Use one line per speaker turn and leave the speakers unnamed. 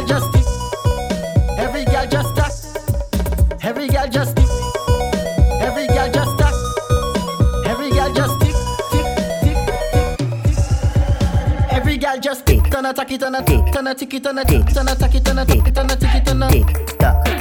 Every girl just tick. Every girl just tick. Every girl just tick. Every girl just tick, tick, tick, tick, tick. Every girl just tick. Turn a tacky, turn a tick, turn a tick turn a tick, turn a tacky, turn a tick, turn a tick turn a tick.
Tick tock, tick.